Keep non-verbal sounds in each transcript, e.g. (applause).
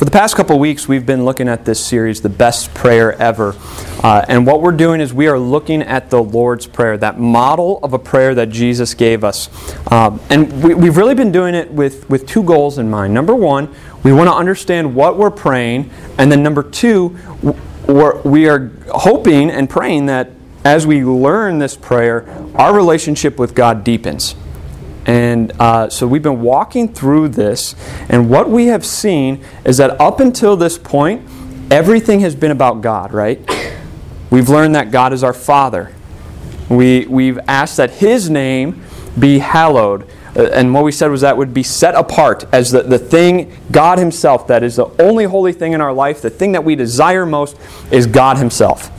For the past couple weeks, we've been looking at this series, The Best Prayer Ever. Uh, and what we're doing is we are looking at the Lord's Prayer, that model of a prayer that Jesus gave us. Um, and we, we've really been doing it with, with two goals in mind. Number one, we want to understand what we're praying. And then number two, we're, we are hoping and praying that as we learn this prayer, our relationship with God deepens. And uh, so we've been walking through this, and what we have seen is that up until this point, everything has been about God, right? We've learned that God is our Father. We, we've asked that His name be hallowed. Uh, and what we said was that would be set apart as the, the thing, God Himself, that is the only holy thing in our life. The thing that we desire most is God Himself.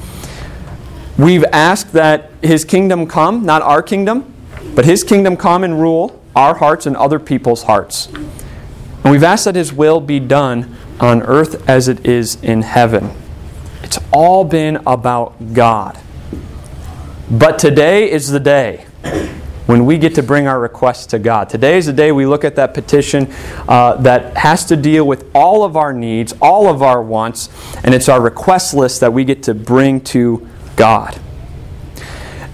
We've asked that His kingdom come, not our kingdom, but His kingdom come and rule our hearts and other people's hearts. And we've asked that His will be done on earth as it is in heaven. It's all been about God. But today is the day when we get to bring our requests to God. Today is the day we look at that petition uh, that has to deal with all of our needs, all of our wants, and it's our request list that we get to bring to God.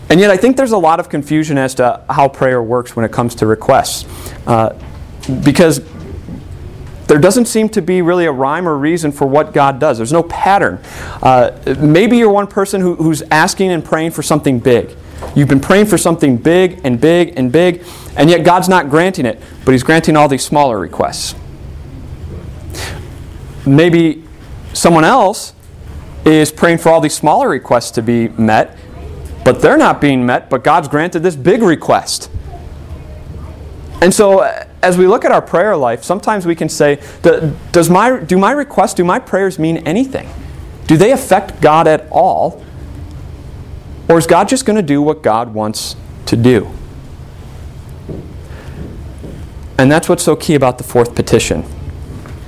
And yet, I think there's a lot of confusion as to how prayer works when it comes to requests. Uh, because there doesn't seem to be really a rhyme or reason for what God does. There's no pattern. Uh, maybe you're one person who, who's asking and praying for something big. You've been praying for something big and big and big, and yet God's not granting it, but He's granting all these smaller requests. Maybe someone else is praying for all these smaller requests to be met, but they're not being met, but God's granted this big request. And so, as we look at our prayer life, sometimes we can say, does my, do my requests, do my prayers mean anything? Do they affect God at all? Or is God just going to do what God wants to do? And that's what's so key about the fourth petition.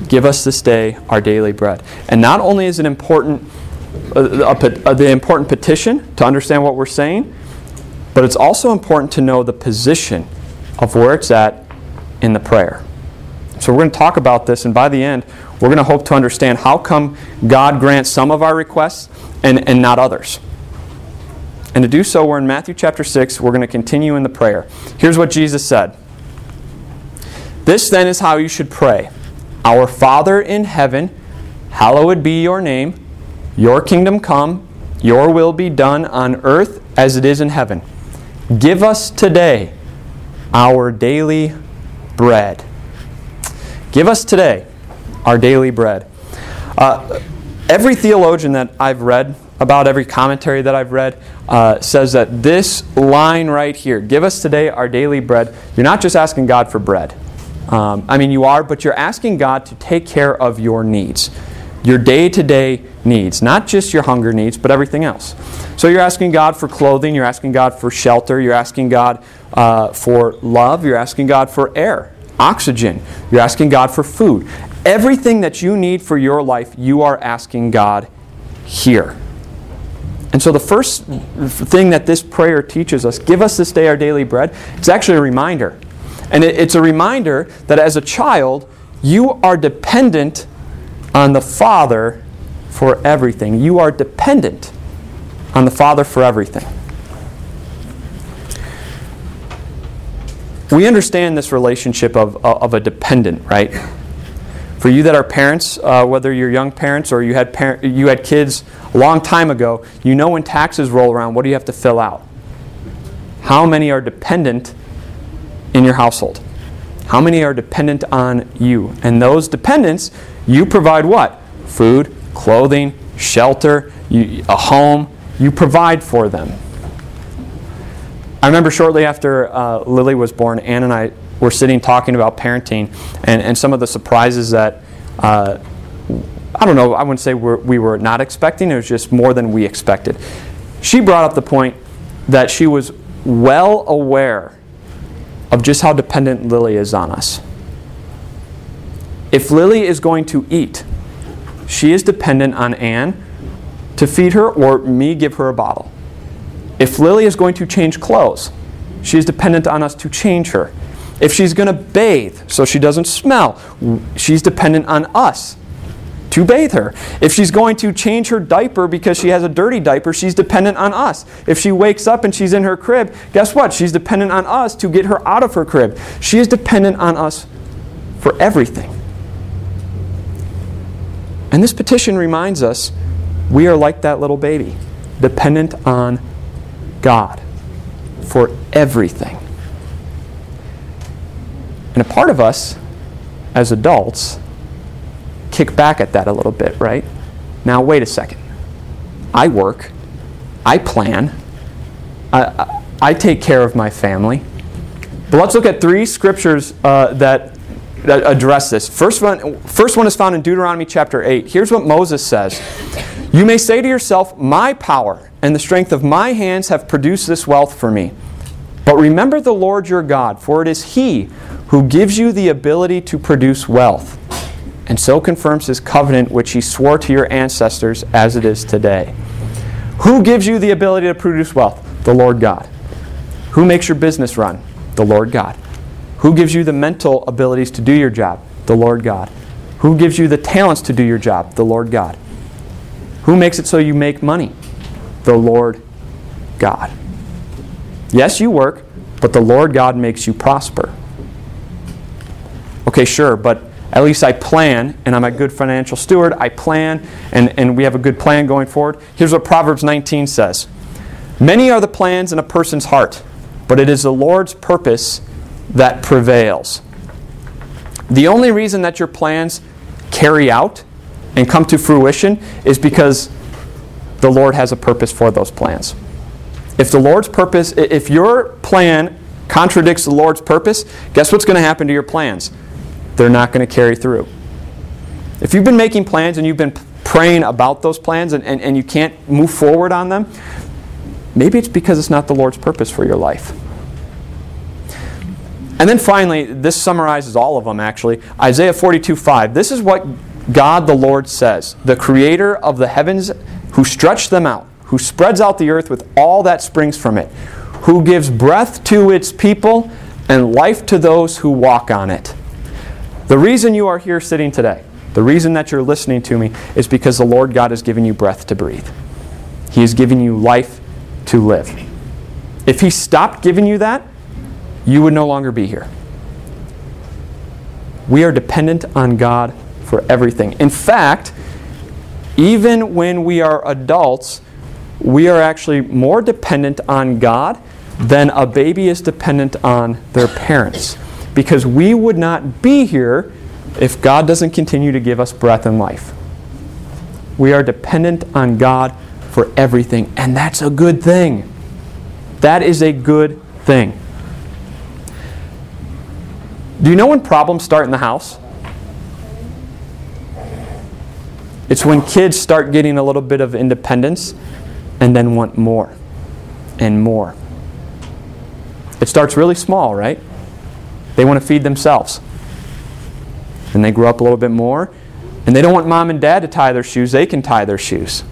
Give us this day our daily bread. And not only is it important the important petition to understand what we're saying, but it's also important to know the position of where it's at in the prayer. So we're going to talk about this, and by the end, we're going to hope to understand how come God grants some of our requests and, and not others. And to do so, we're in Matthew chapter 6. We're going to continue in the prayer. Here's what Jesus said This then is how you should pray Our Father in heaven, hallowed be your name. Your kingdom come, your will be done on earth as it is in heaven. Give us today our daily bread. Give us today our daily bread. Uh, every theologian that I've read, about every commentary that I've read, uh, says that this line right here, give us today our daily bread, you're not just asking God for bread. Um, I mean, you are, but you're asking God to take care of your needs your day to day needs, not just your hunger needs, but everything else. So you're asking God for clothing, you're asking God for shelter, you're asking God uh, for love, you're asking God for air, oxygen, you're asking God for food. Everything that you need for your life, you are asking God here. And so the first thing that this prayer teaches us, give us this day our daily bread, it's actually a reminder. And it's a reminder that as a child, you are dependent on the Father for everything. You are dependent on the Father for everything. We understand this relationship of, of a dependent, right? For you that are parents, uh, whether you're young parents or you had, par- you had kids a long time ago, you know when taxes roll around, what do you have to fill out? How many are dependent in your household? How many are dependent on you? And those dependents, you provide what? Food, clothing, shelter, you, a home. You provide for them. I remember shortly after uh, Lily was born, Ann and I were sitting talking about parenting and, and some of the surprises that, uh, I don't know, I wouldn't say we're, we were not expecting, it was just more than we expected. She brought up the point that she was well aware of just how dependent Lily is on us. If Lily is going to eat, she is dependent on Ann to feed her or me give her a bottle. If Lily is going to change clothes, she is dependent on us to change her. If she's going to bathe so she doesn't smell, she's dependent on us to bathe her. If she's going to change her diaper because she has a dirty diaper, she's dependent on us. If she wakes up and she's in her crib, guess what? She's dependent on us to get her out of her crib. She is dependent on us for everything. And this petition reminds us we are like that little baby, dependent on God for everything. And a part of us, as adults, kick back at that a little bit, right? Now, wait a second. I work, I plan, I, I take care of my family. But let's look at three scriptures uh, that, that address this. First one, first one is found in Deuteronomy chapter 8. Here's what Moses says You may say to yourself, My power and the strength of my hands have produced this wealth for me. But remember the Lord your God, for it is He who gives you the ability to produce wealth, and so confirms His covenant which He swore to your ancestors as it is today. Who gives you the ability to produce wealth? The Lord God. Who makes your business run? The Lord God. Who gives you the mental abilities to do your job? The Lord God. Who gives you the talents to do your job? The Lord God. Who makes it so you make money? The Lord God. Yes, you work, but the Lord God makes you prosper. Okay, sure, but at least I plan and I'm a good financial steward. I plan and, and we have a good plan going forward. Here's what Proverbs 19 says Many are the plans in a person's heart, but it is the Lord's purpose that prevails. The only reason that your plans carry out and come to fruition is because the Lord has a purpose for those plans. If the Lord's purpose, if your plan contradicts the Lord's purpose, guess what's going to happen to your plans? They're not going to carry through. If you've been making plans and you've been praying about those plans and, and, and you can't move forward on them, maybe it's because it's not the Lord's purpose for your life. And then finally, this summarizes all of them actually. Isaiah 42 5. This is what God the Lord says, the creator of the heavens who stretched them out, who spreads out the earth with all that springs from it, who gives breath to its people and life to those who walk on it. The reason you are here sitting today, the reason that you're listening to me, is because the Lord God has given you breath to breathe. He has given you life to live. If He stopped giving you that, you would no longer be here. We are dependent on God for everything. In fact, even when we are adults, we are actually more dependent on God than a baby is dependent on their parents. Because we would not be here if God doesn't continue to give us breath and life. We are dependent on God for everything, and that's a good thing. That is a good thing. Do you know when problems start in the house? It's when kids start getting a little bit of independence and then want more and more. It starts really small, right? They want to feed themselves. And they grow up a little bit more, and they don't want mom and dad to tie their shoes, they can tie their shoes.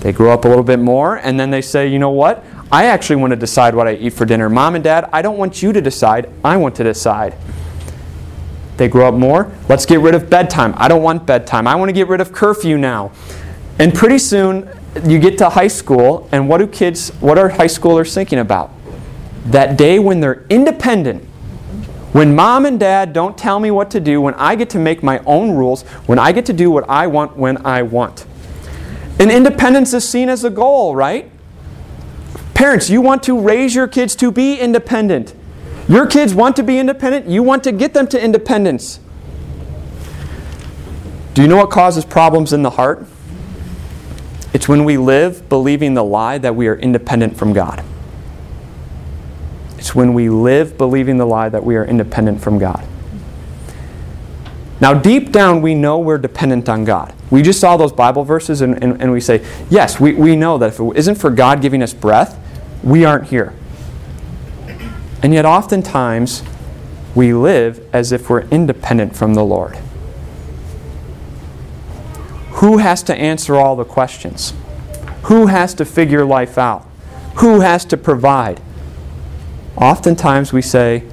They grow up a little bit more, and then they say, you know what? I actually want to decide what I eat for dinner. Mom and dad, I don't want you to decide, I want to decide. They grow up more. Let's get rid of bedtime. I don't want bedtime. I want to get rid of curfew now. And pretty soon, you get to high school, and what do kids, what are high schoolers thinking about? That day when they're independent, when mom and dad don't tell me what to do, when I get to make my own rules, when I get to do what I want when I want. And independence is seen as a goal, right? Parents, you want to raise your kids to be independent. Your kids want to be independent, you want to get them to independence. Do you know what causes problems in the heart? It's when we live believing the lie that we are independent from God. It's when we live believing the lie that we are independent from God. Now, deep down, we know we're dependent on God. We just saw those Bible verses and, and, and we say, yes, we, we know that if it isn't for God giving us breath, we aren't here. And yet, oftentimes, we live as if we're independent from the Lord. Who has to answer all the questions? Who has to figure life out? Who has to provide? Oftentimes we say,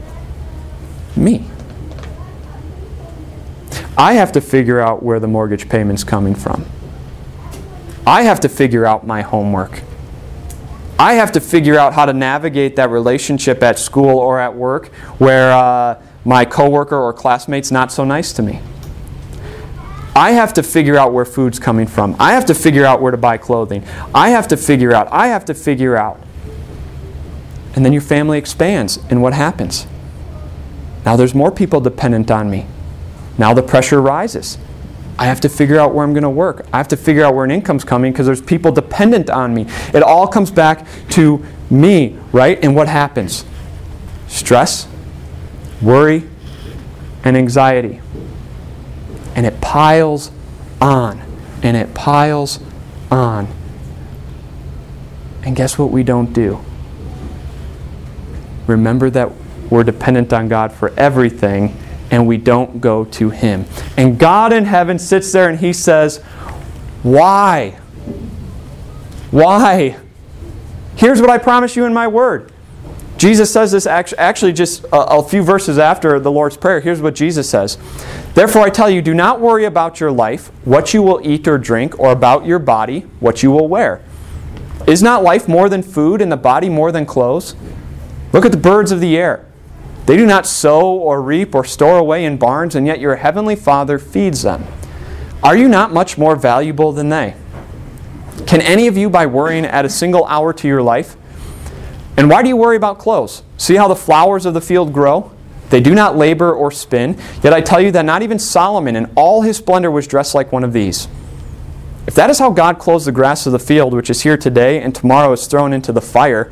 Me. I have to figure out where the mortgage payment's coming from. I have to figure out my homework. I have to figure out how to navigate that relationship at school or at work where uh, my coworker or classmate's not so nice to me. I have to figure out where food's coming from. I have to figure out where to buy clothing. I have to figure out. I have to figure out. And then your family expands, and what happens? Now there's more people dependent on me. Now the pressure rises. I have to figure out where I'm going to work. I have to figure out where an income's coming because there's people dependent on me. It all comes back to me, right? And what happens? Stress, worry, and anxiety. And it piles on, and it piles on. And guess what we don't do? Remember that we're dependent on God for everything and we don't go to Him. And God in heaven sits there and He says, Why? Why? Here's what I promise you in my word. Jesus says this actually just a, few verses after the Lord's Prayer. Here's what Jesus says Therefore, I tell you, do not worry about your life, what you will eat or drink, or about your body, what you will wear. Is not life more than food, and the body more than clothes? Look at the birds of the air. They do not sow or reap or store away in barns, and yet your heavenly Father feeds them. Are you not much more valuable than they? Can any of you, by worrying, add a single hour to your life? And why do you worry about clothes? See how the flowers of the field grow? They do not labor or spin. Yet I tell you that not even Solomon in all his splendor was dressed like one of these. If that is how God clothes the grass of the field, which is here today and tomorrow is thrown into the fire,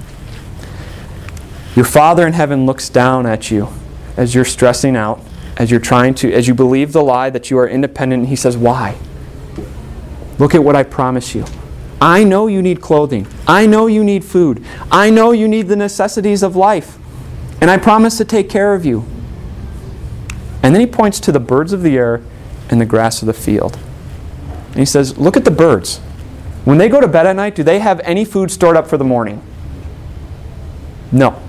Your Father in heaven looks down at you as you're stressing out, as you're trying to, as you believe the lie that you are independent, he says, Why? Look at what I promise you. I know you need clothing. I know you need food. I know you need the necessities of life. And I promise to take care of you. And then he points to the birds of the air and the grass of the field. And he says, Look at the birds. When they go to bed at night, do they have any food stored up for the morning? No.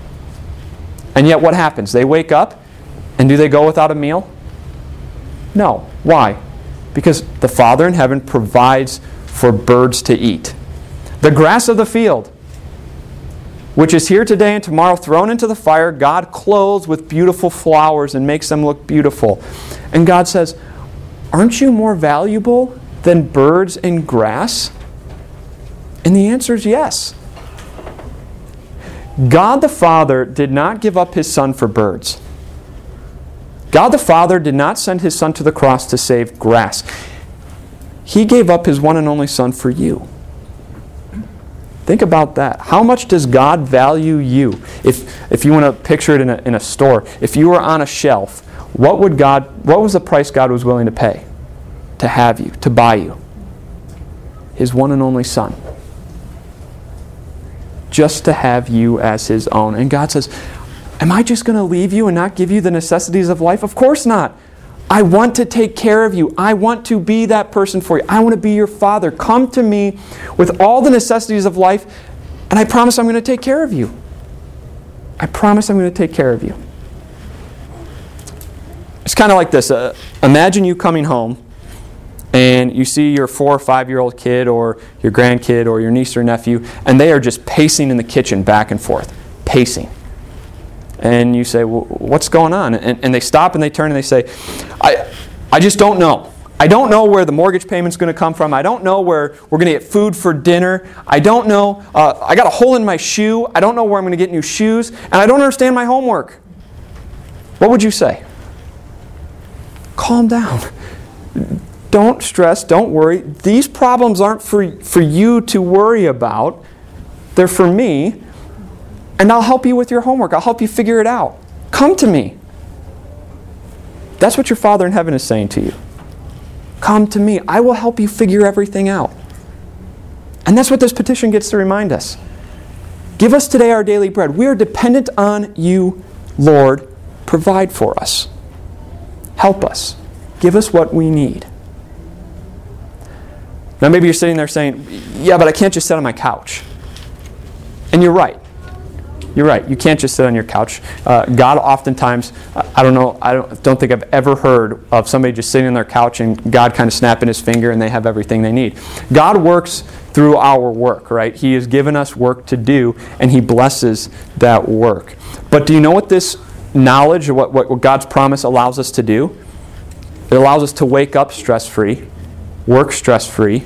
And yet, what happens? They wake up, and do they go without a meal? No. Why? Because the Father in heaven provides for birds to eat. The grass of the field, which is here today and tomorrow thrown into the fire, God clothes with beautiful flowers and makes them look beautiful. And God says, Aren't you more valuable than birds and grass? And the answer is yes. God the Father did not give up his Son for birds. God the Father did not send his Son to the cross to save grass. He gave up his one and only Son for you. Think about that. How much does God value you? If, if you want to picture it in a, in a store, if you were on a shelf, what would God what was the price God was willing to pay to have you, to buy you? His one and only son just to have you as his own. And God says, Am I just going to leave you and not give you the necessities of life? Of course not. I want to take care of you. I want to be that person for you. I want to be your father. Come to me with all the necessities of life, and I promise I'm going to take care of you. I promise I'm going to take care of you. It's kind of like this. Uh, imagine you coming home and you see your four or five year old kid or your grandkid or your niece or nephew, and they are just pacing in the kitchen back and forth, pacing. And you say, well, What's going on? And, and they stop and they turn and they say, I, I just don't know. I don't know where the mortgage payment's going to come from. I don't know where we're going to get food for dinner. I don't know. Uh, I got a hole in my shoe. I don't know where I'm going to get new shoes. And I don't understand my homework. What would you say? Calm down don't stress, don't worry. These problems aren't for, for you to worry about, they're for me. And I'll help you with your homework, I'll help you figure it out. Come to me. That's what your Father in heaven is saying to you. Come to me. I will help you figure everything out. And that's what this petition gets to remind us. Give us today our daily bread. We are dependent on you, Lord. Provide for us. Help us. Give us what we need. Now, maybe you're sitting there saying, Yeah, but I can't just sit on my couch. And you're right. You're right. You can't just sit on your couch. Uh, God oftentimes, I don't know, I don't, don't think I've ever heard of somebody just sitting on their couch and God kind of snapping his finger and they have everything they need. God works through our work, right? He has given us work to do and He blesses that work. But do you know what this knowledge, what, what, what God's promise allows us to do? It allows us to wake up stress free, work stress free,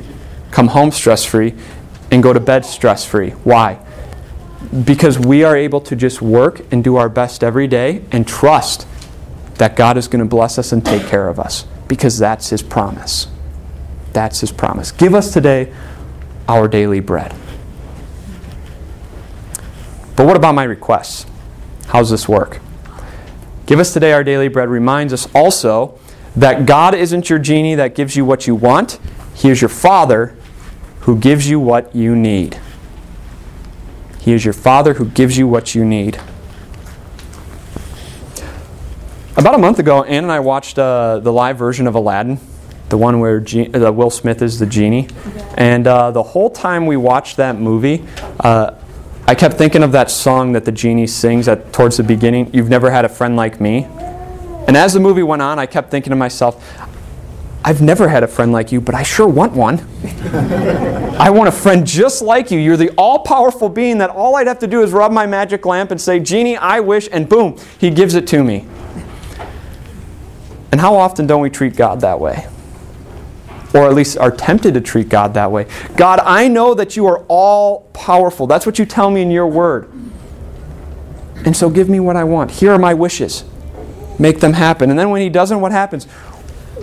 come home stress free, and go to bed stress free. Why? because we are able to just work and do our best every day and trust that God is going to bless us and take care of us because that's His promise. That's His promise. Give us today our daily bread. But what about my requests? How's this work? Give us today our daily bread reminds us also that God isn't your genie that gives you what you want, He is your Father who gives you what you need. He is your Father who gives you what you need. About a month ago, Ann and I watched uh, the live version of Aladdin, the one where Ge- uh, Will Smith is the genie. And uh, the whole time we watched that movie, uh, I kept thinking of that song that the genie sings at towards the beginning. You've never had a friend like me. And as the movie went on, I kept thinking to myself, I've never had a friend like you, but I sure want one. (laughs) I want a friend just like you. You're the all powerful being that all I'd have to do is rub my magic lamp and say, Genie, I wish, and boom, he gives it to me. And how often don't we treat God that way? Or at least are tempted to treat God that way. God, I know that you are all powerful. That's what you tell me in your word. And so give me what I want. Here are my wishes. Make them happen. And then when he doesn't, what happens?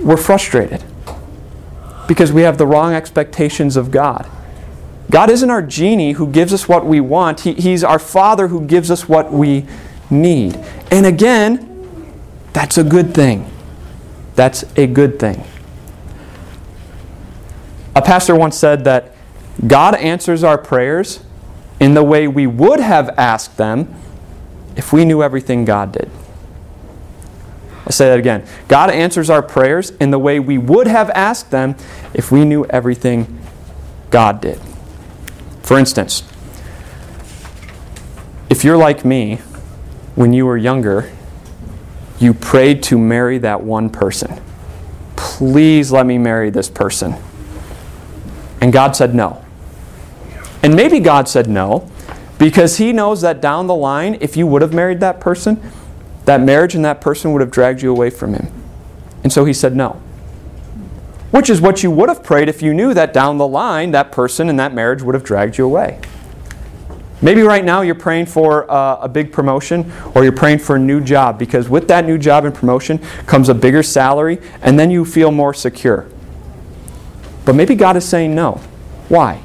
we're frustrated because we have the wrong expectations of God. God isn't our genie who gives us what we want, he, He's our Father who gives us what we need. And again, that's a good thing. That's a good thing. A pastor once said that God answers our prayers in the way we would have asked them if we knew everything God did. I'll say that again. God answers our prayers in the way we would have asked them if we knew everything God did. For instance, if you're like me, when you were younger, you prayed to marry that one person. Please let me marry this person. And God said no. And maybe God said no because He knows that down the line, if you would have married that person, that marriage and that person would have dragged you away from him. And so he said no. Which is what you would have prayed if you knew that down the line that person and that marriage would have dragged you away. Maybe right now you're praying for uh, a big promotion or you're praying for a new job because with that new job and promotion comes a bigger salary and then you feel more secure. But maybe God is saying no. Why?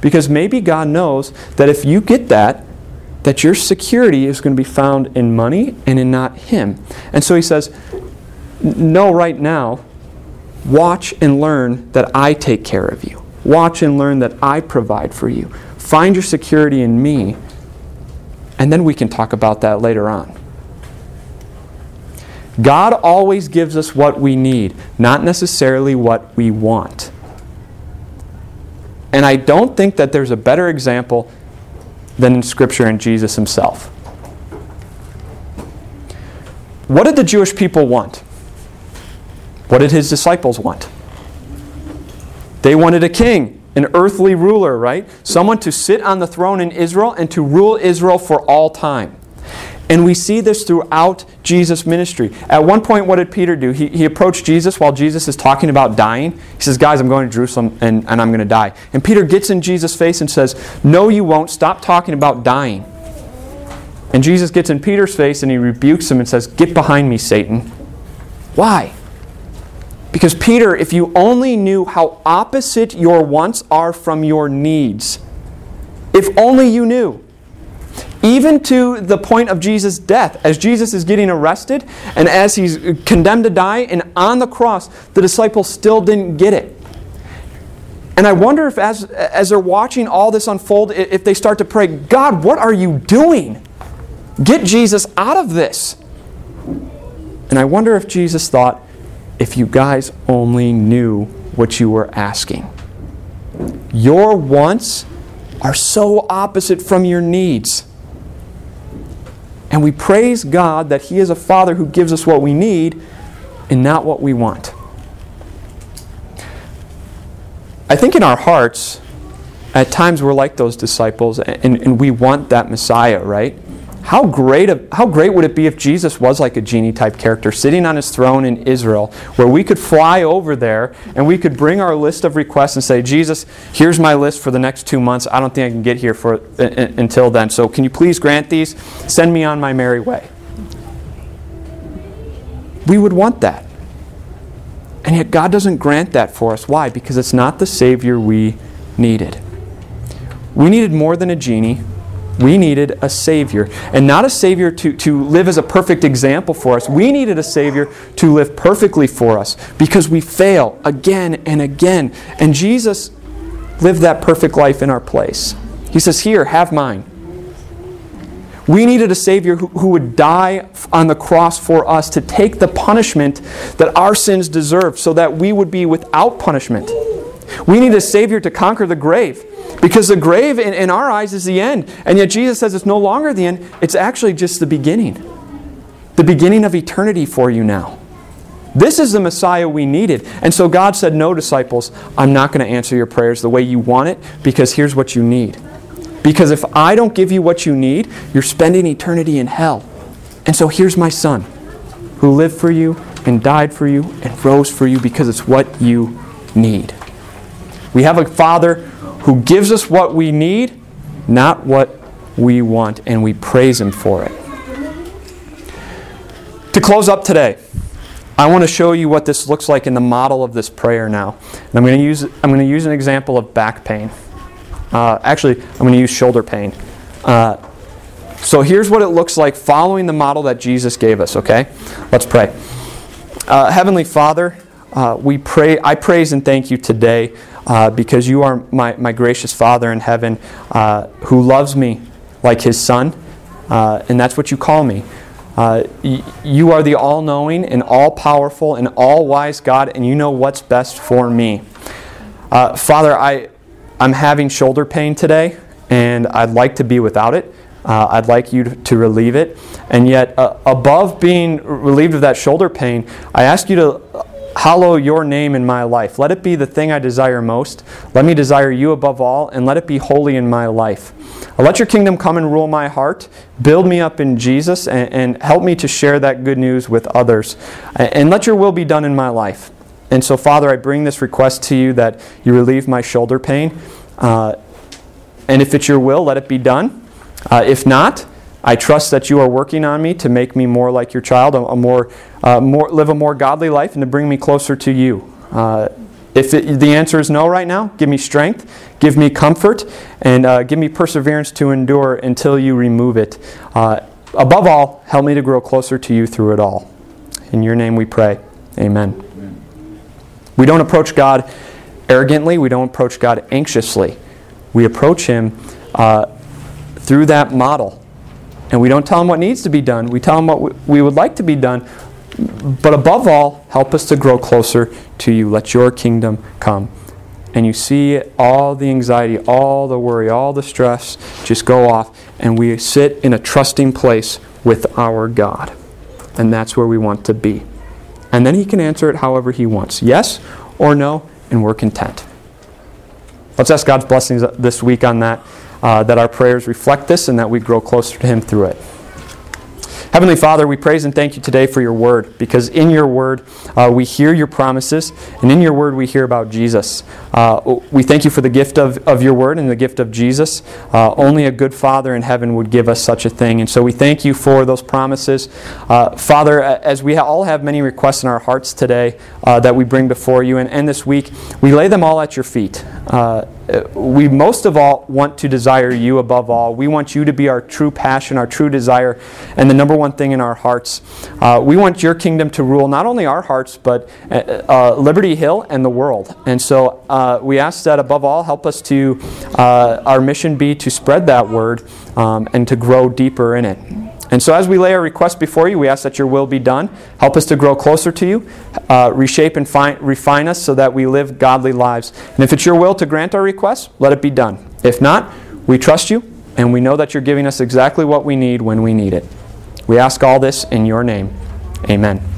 Because maybe God knows that if you get that, that your security is going to be found in money and in not Him. And so He says, No, right now, watch and learn that I take care of you. Watch and learn that I provide for you. Find your security in me, and then we can talk about that later on. God always gives us what we need, not necessarily what we want. And I don't think that there's a better example than in Scripture and Jesus himself. What did the Jewish people want? What did his disciples want? They wanted a king, an earthly ruler, right? Someone to sit on the throne in Israel and to rule Israel for all time. And we see this throughout Jesus' ministry. At one point, what did Peter do? He, he approached Jesus while Jesus is talking about dying. He says, Guys, I'm going to Jerusalem and, and I'm going to die. And Peter gets in Jesus' face and says, No, you won't. Stop talking about dying. And Jesus gets in Peter's face and he rebukes him and says, Get behind me, Satan. Why? Because, Peter, if you only knew how opposite your wants are from your needs, if only you knew. Even to the point of Jesus' death. As Jesus is getting arrested and as he's condemned to die and on the cross, the disciples still didn't get it. And I wonder if, as, as they're watching all this unfold, if they start to pray, God, what are you doing? Get Jesus out of this. And I wonder if Jesus thought, if you guys only knew what you were asking. Your wants are so opposite from your needs. And we praise God that He is a Father who gives us what we need and not what we want. I think in our hearts, at times we're like those disciples and, and we want that Messiah, right? How great, how great would it be if Jesus was like a genie type character sitting on his throne in Israel, where we could fly over there and we could bring our list of requests and say, Jesus, here's my list for the next two months. I don't think I can get here for, uh, uh, until then. So can you please grant these? Send me on my merry way. We would want that. And yet God doesn't grant that for us. Why? Because it's not the Savior we needed. We needed more than a genie. We needed a Savior. And not a Savior to, to live as a perfect example for us. We needed a Savior to live perfectly for us because we fail again and again. And Jesus lived that perfect life in our place. He says, Here, have mine. We needed a Savior who, who would die on the cross for us to take the punishment that our sins deserve so that we would be without punishment. We need a Savior to conquer the grave. Because the grave in, in our eyes is the end. And yet Jesus says it's no longer the end, it's actually just the beginning. The beginning of eternity for you now. This is the Messiah we needed. And so God said, No, disciples, I'm not going to answer your prayers the way you want it because here's what you need. Because if I don't give you what you need, you're spending eternity in hell. And so here's my son who lived for you and died for you and rose for you because it's what you need. We have a father who gives us what we need, not what we want, and we praise Him for it. To close up today, I want to show you what this looks like in the model of this prayer now. And I'm going to use, I'm going to use an example of back pain. Uh, actually, I'm going to use shoulder pain. Uh, so here's what it looks like following the model that Jesus gave us, okay? Let's pray. Uh, Heavenly Father, uh, we pray, I praise and thank you today uh, because you are my, my gracious Father in heaven uh, who loves me like his Son, uh, and that's what you call me. Uh, y- you are the all knowing and all powerful and all wise God, and you know what's best for me. Uh, Father, I, I'm having shoulder pain today, and I'd like to be without it. Uh, I'd like you to, to, relieve it. And yet, above being relieved of that shoulder pain, I ask you to Hallow your name in my life. Let it be the thing I desire most. Let me desire you above all, and let it be holy in my life. Let your kingdom come and rule my heart. Build me up in Jesus and, and help me to share that good news with others. And let your will be done in my life. And so, Father, I bring this request to you that you relieve my shoulder pain. Uh, and if it's your will, let it be done. Uh, if not, I trust that you are working on me to make me more like your child, a, a more, uh, more, live a more godly life, and to bring me closer to you. Uh, if it, the answer is no right now, give me strength, give me comfort, and uh, give me perseverance to endure until you remove it. Uh, above all, help me to grow closer to you through it all. In your name we pray. Amen. Amen. We don't approach God arrogantly, we don't approach God anxiously. We approach Him uh, through that model and we don't tell them what needs to be done. We tell them what we would like to be done. But above all, help us to grow closer to you. Let your kingdom come. And you see all the anxiety, all the worry, all the stress just go off. And we sit in a trusting place with our God. And that's where we want to be. And then He can answer it however He wants yes or no, and we're content. Let's ask God's blessings this week on that uh, that our prayers reflect this and that we grow closer to Him through it. Heavenly Father, we praise and thank you today for your word because in your word uh, we hear your promises and in your word we hear about Jesus. Uh, we thank you for the gift of, of your word and the gift of Jesus. Uh, only a good Father in heaven would give us such a thing. And so we thank you for those promises. Uh, Father, as we all have many requests in our hearts today uh, that we bring before you and, and this week, we lay them all at your feet. Uh, we most of all want to desire you above all. We want you to be our true passion, our true desire, and the number one thing in our hearts. Uh, we want your kingdom to rule not only our hearts, but uh, uh Liberty Hill and the world. And so uh, we ask that above all, help us to, uh, our mission be to spread that word um, and to grow deeper in it. And so, as we lay our request before you, we ask that your will be done. Help us to grow closer to you, uh, reshape and refine us so that we live godly lives. And if it's your will to grant our request, let it be done. If not, we trust you, and we know that you're giving us exactly what we need when we need it. We ask all this in your name. Amen.